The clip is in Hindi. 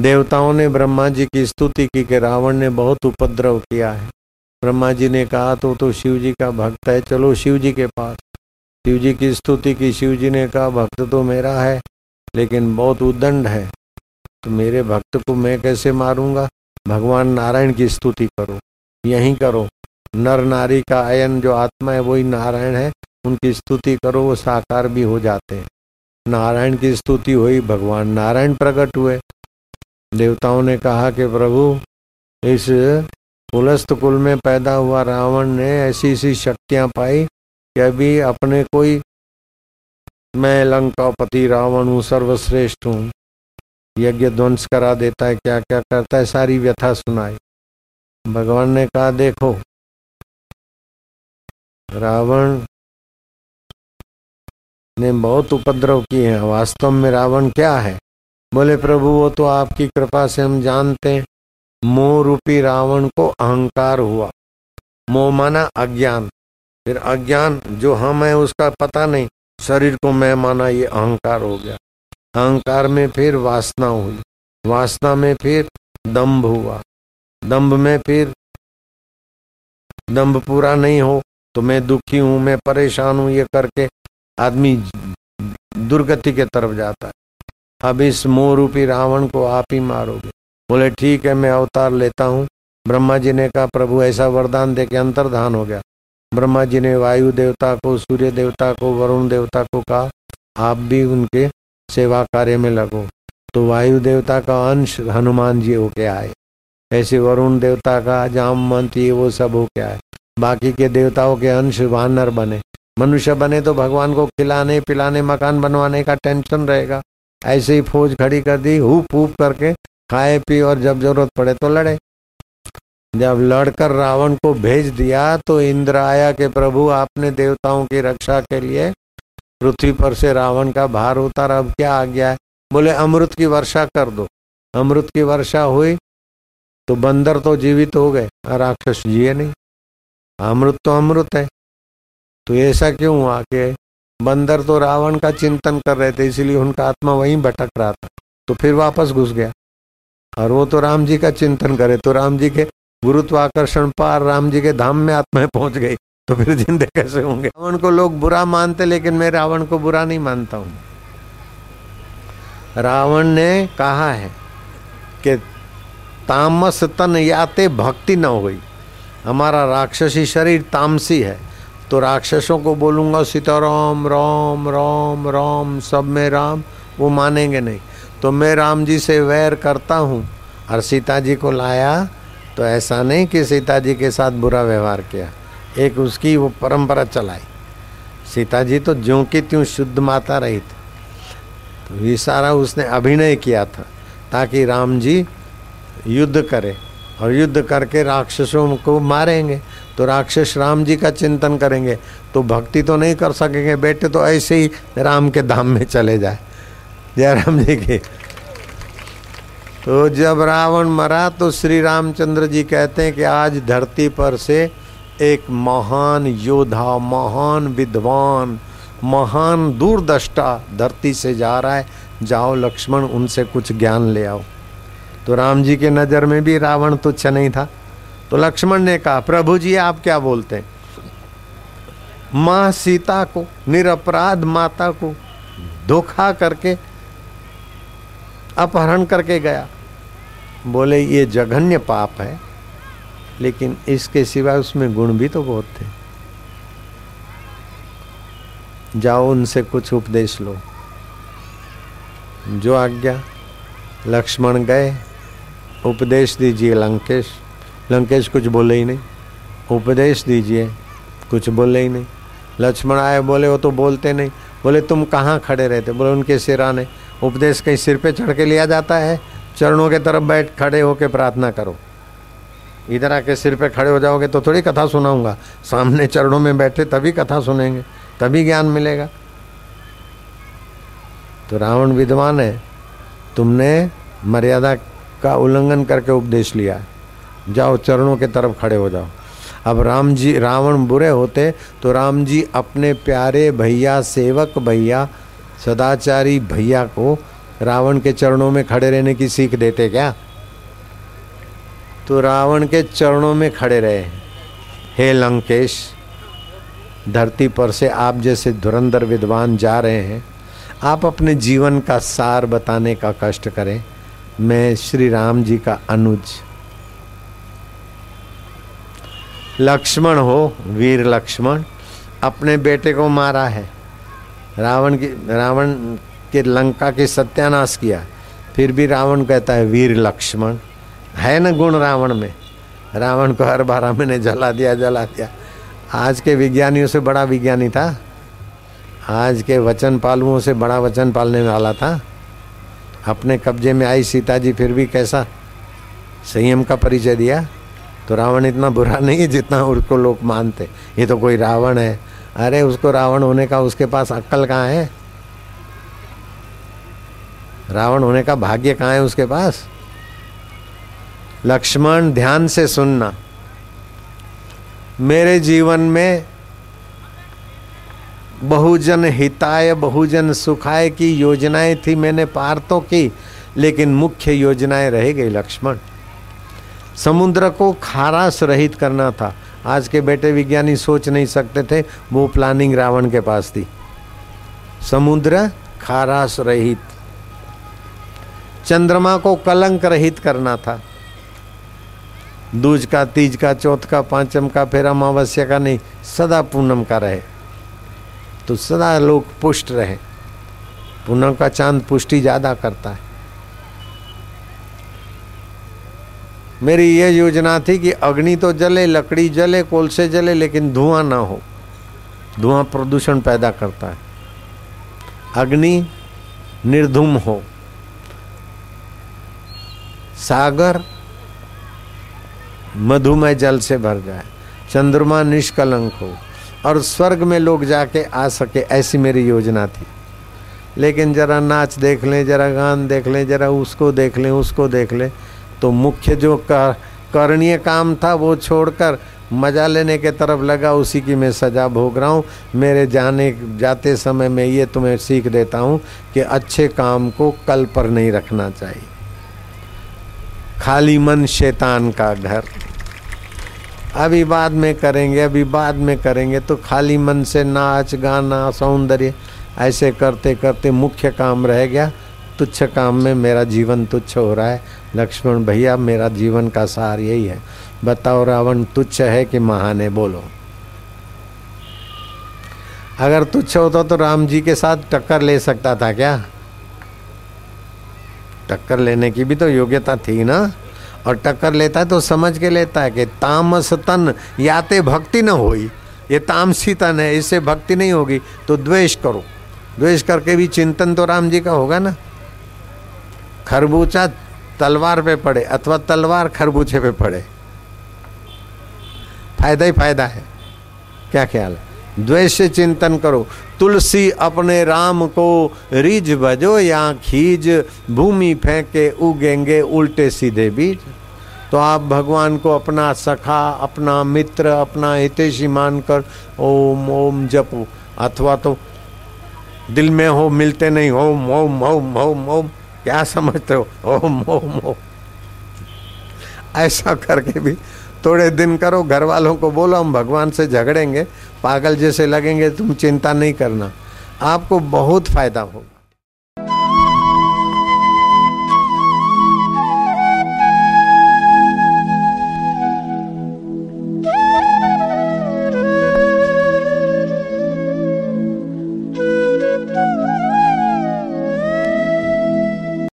देवताओं ने ब्रह्मा जी की स्तुति की कि रावण ने बहुत उपद्रव किया है। ब्रह्मा जी ने कहा तो तो शिव जी का भक्त है, चलो शिव जी के पास। शिव जी की स्तुति की, शिव जी ने कहा, भक्त तो मेरा है, लेकिन बहुत उदंड है। तो मेरे भक्त को मैं कैसे मारूँगा? भगवान नारायण की स्तुति करो, यहीं करो। नर नारी का अयन जो आत्मा है, वही नारायण है। उनकी स्तुति करो, वो साकार भी हो जाते हैं। नारायण की स्तुति हुई, भगवान नारायण प्रकट हुए। देवताओं ने कहा कि प्रभु, इस पुलस्त कुल में पैदा हुआ रावण ने ऐसी ऐसी शक्तियाँ पाई कि अभी अपने कोई मैं लंकापति रावण हूँ, सर्वश्रेष्ठ हूँ। यज्ञ ध्वंस करा देता है क्या क्या करता है, सारी व्यथा सुनाई। भगवान ने कहा, देखो, रावण ने बहुत उपद्रव किए हैं, वास्तव में रावण क्या है? बोले, प्रभु, वो तो आपकी कृपा से हम जानते हैं। मोह रूपी रावण को अहंकार हुआ। मोह माना अज्ञान। फिर अज्ञान जो हम है, उसका पता नहीं। शरीर को मैं माना ये अहंकार हो गया। अहंकार में फिर वासना हुई। वासना में फिर दम्भ हुआ। दम्भ में फिर दम्भ पूरा नहीं हो तो मैं दुखी हूँ, मैं परेशान हूँ, ये करके आदमी दुर्गति के तरफ़ जाता है। अब इस मोह रूपी रावण को आप ही मारोगे। बोले, ठीक है, मैं अवतार लेता हूँ। ब्रह्मा जी ने कहा, प्रभु, ऐसा वरदान दे के अंतर्धान हो गया। ब्रह्मा जी ने वायु देवता को, सूर्य देवता को, वरुण देवता को कहा, आप भी उनके सेवा कार्य में लगो। तो वायु देवता का अंश हनुमान जी होके आए। ऐसे वरुण देवता का, जाम, मंत, ये वो सब होके आए। बाकी के देवताओं के अंश वानर बने। मनुष्य बने तो भगवान को खिलाने, पिलाने, मकान बनवाने का टेंशन रहेगा। ऐसे ही फौज खड़ी कर दी हुप हुप करके खाए पी और जब ज़रूरत पड़े तो लड़े। जब लड़कर रावण को भेज दिया तो इंद्र आया कि प्रभु, आपने देवताओं की रक्षा के लिए पृथ्वी पर से रावण का भार उतार, अब क्या आ गया? है बोले, अमृत की वर्षा कर दो। अमृत की वर्षा हुई तो बंदर तो जीवित हो गए राक्षस जिए नहीं। अमृत तो अमृत है। तो ऐसा क्यों हुआ कि बंदर तो रावण का चिंतन कर रहे थे, इसीलिए उनका आत्मा वहीं भटक रहा था। तो फिर वापस घुस गया। और वो तो राम जी का चिंतन करे तो राम जी के गुरुत्वाकर्षण पार राम जी के धाम में आत्माएँ पहुँच गई। तो फिर जिंदे कैसे होंगे? रावण को लोग बुरा मानते, लेकिन मैं रावण को बुरा नहीं मानता हूँ। रावण ने कहा है कि तामस तन याते भक्ति न हुई। हमारा राक्षसी शरीर तामसी है। तो राक्षसों को बोलूँगा, सीताराम, राम राम राम, सब में राम। वो मानेंगे नहीं। तो मैं राम जी से वैर करता हूँ और सीता जी को लाया तो ऐसा नहीं कि सीता जी के साथ बुरा व्यवहार किया। एक उसकी वो परंपरा चलाई। सीता जी तो ज्यों की त्यों शुद्ध माता रही थी। तो ये सारा उसने अभिनय किया था, ताकि राम जी युद्ध करे और युद्ध करके राक्षसों को मारेंगे। तो राक्षस राम जी का चिंतन करेंगे तो भक्ति तो नहीं कर सकेंगे, बेटे तो ऐसे ही राम के धाम में चले जाए। जय राम जी की। तो जब रावण मरा तो श्री रामचंद्र जी कहते हैं कि आज धरती पर से एक महान योद्धा, महान विद्वान, महान दूरदृष्टा धरती से जा रहा है। जाओ लक्ष्मण, उनसे कुछ ज्ञान ले आओ। तो राम जी के नज़र में भी रावण तुच्छ नहीं था। तो लक्ष्मण ने कहा, प्रभु जी, आप क्या बोलते हैं? माँ सीता को, निरपराध माता को धोखा करके, अपहरण करके गया। बोले, ये जघन्य पाप है, लेकिन इसके सिवा उसमें गुण भी तो बहुत थे। जाओ, उनसे कुछ उपदेश लो। जो आज्ञा, लक्ष्मण गए, उपदेश दीजिए लंकेश। लंकेश, कुछ बोले ही नहीं। उपदेश दीजिए, कुछ बोले ही नहीं। लक्ष्मण आए, बोले, वो तो बोलते नहीं। बोले, तुम कहाँ खड़े रहते? बोले, उनके सिराने। उपदेश कहीं सिर पे चढ़ के लिया जाता है? चरणों के तरफ़ बैठ खड़े होके प्रार्थना करो। इधर आके सिर पे खड़े हो जाओगे तो थोड़ी कथा सुनाऊँगा। सामने चरणों में बैठे तभी कथा सुनेंगे, तभी ज्ञान मिलेगा। तो रावण विद्वान है। तुमने मर्यादा का उल्लंघन करके उपदेश लिया जाओ, चरणों के तरफ़ खड़े हो जाओ। अब राम जी, रावण बुरे होते तो राम जी अपने प्यारे भैया, सेवक भैया, सदाचारी भैया को रावण के चरणों में खड़े रहने की सीख देते क्या? तो रावण के चरणों में खड़े रहे। हे लंकेश, धरती पर से आप जैसे धुरंधर विद्वान जा रहे हैं, आप अपने जीवन का सार बताने का कष्ट करें। मैं श्री राम जी का अनुज लक्ष्मण हो, वीर लक्ष्मण, अपने बेटे को मारा है। रावण की, रावण के लंका के सत्यानाश किया। फिर भी रावण कहता है, वीर लक्ष्मण, है न गुण रावण में? रावण को हर बार मैंने जला दिया जला दिया। आज के विज्ञानियों से बड़ा विज्ञानी था। आज के वचन पालुओं से बड़ा वचन पालने वाला था। अपने कब्जे में आई सीता जी फिर भी कैसा? संयम का परिचय दिया। तो रावण इतना बुरा नहीं है जितना उसको लोग मानते। ये तो कोई रावण है। अरे, उसको रावण होने का उसके पास अक्कल कहाँ है? रावण होने का भाग्य कहाँ है उसके पास? लक्ष्मण, ध्यान से सुनना। मेरे जीवन में बहुजन हिताय, बहुजन सुखाय की योजनाएँ थी मैंने पार तो की, लेकिन मुख्य योजनाएँ रह गई लक्ष्मण। समुद्र को खारास रहित करना था। आज के बेटे विज्ञानी सोच नहीं सकते थे, वो प्लानिंग रावण के पास थी। समुद्र खारास रहित। चंद्रमा को कलंक रहित करना था। दूज का तीज का, चौथ का, पांचम का, फिर अमावस्या का नहीं, सदा पूनम का रहे। तो सदा लोग पुष्ट रहे। पूनम का चाँद पुष्टि ज़्यादा करता है। मेरी ये योजना थी कि अग्नि तो जले, लकड़ी जले, कोलसे जले, लेकिन धुआँ ना हो। धुआँ प्रदूषण पैदा करता है। अग्नि निर्धुम हो। सागर मधुमय जल से भर जाए। चंद्रमा निष्कलंक हो। और स्वर्ग में लोग जाके आ सके, ऐसी मेरी योजना थी। लेकिन जरा नाच देख लें, जरा गान देख लें, जरा उसको देख लें, उसको देख लें। तो मुख्य जो कर, करणीय काम था वो छोड़कर मज़ा लेने के तरफ़ लगा उसी की मैं सजा भोग रहा हूँ। मेरे जाने जाते समय में ये तुम्हें सीख देता हूँ कि अच्छे काम को कल पर नहीं रखना चाहिए। खाली मन शैतान का घर। अभी बाद में करेंगे अभी बाद में करेंगे तो खाली मन से नाच गाना सौंदर्य ऐसे करते करते मुख्य काम रह गया। तुच्छ काम में मेरा जीवन तुच्छ हो रहा है। लक्ष्मण भैया, मेरा जीवन का सार यही है। बताओ रावण, तुच्छ है कि महान है? बोलो। अगर तुच्छ होता तो राम जी के साथ टक्कर ले सकता था क्या? टक्कर लेने की भी तो योग्यता थी ना? और टक्कर लेता है तो समझ के लेता है कि तामस तन, याते भक्ति न होई। ये तामसी तन है, इससे भक्ति नहीं होगी तो द्वेष करो। द्वेष करके भी चिंतन तो राम जी का होगा ना? खरबूचा तलवार पे पड़े अथवा तलवार खरबूचे पे पड़े। फ़ायदा ही फ़ायदा है। क्या ख्याल है? द्वेष से चिंतन करो। तुलसी अपने राम को रिज बजो या खीज, भूमि फेंके उगेंगे उल्टे सीधे बीज। तो आप भगवान को अपना सखा, अपना मित्र, अपना हितेशी मानकर ओम ओम जपो। अथवा तो दिल में हो, मिलते नहीं, ओम ओम ओम ओम ओम क्या समझते हो? ओम ओम ओम ऐसा करके भी थोड़े दिन करो घर वालों को बोलो, हम भगवान से झगड़ेंगे, पागल जैसे लगेंगे, तुम चिंता नहीं करना। आपको बहुत फ़ायदा होगा।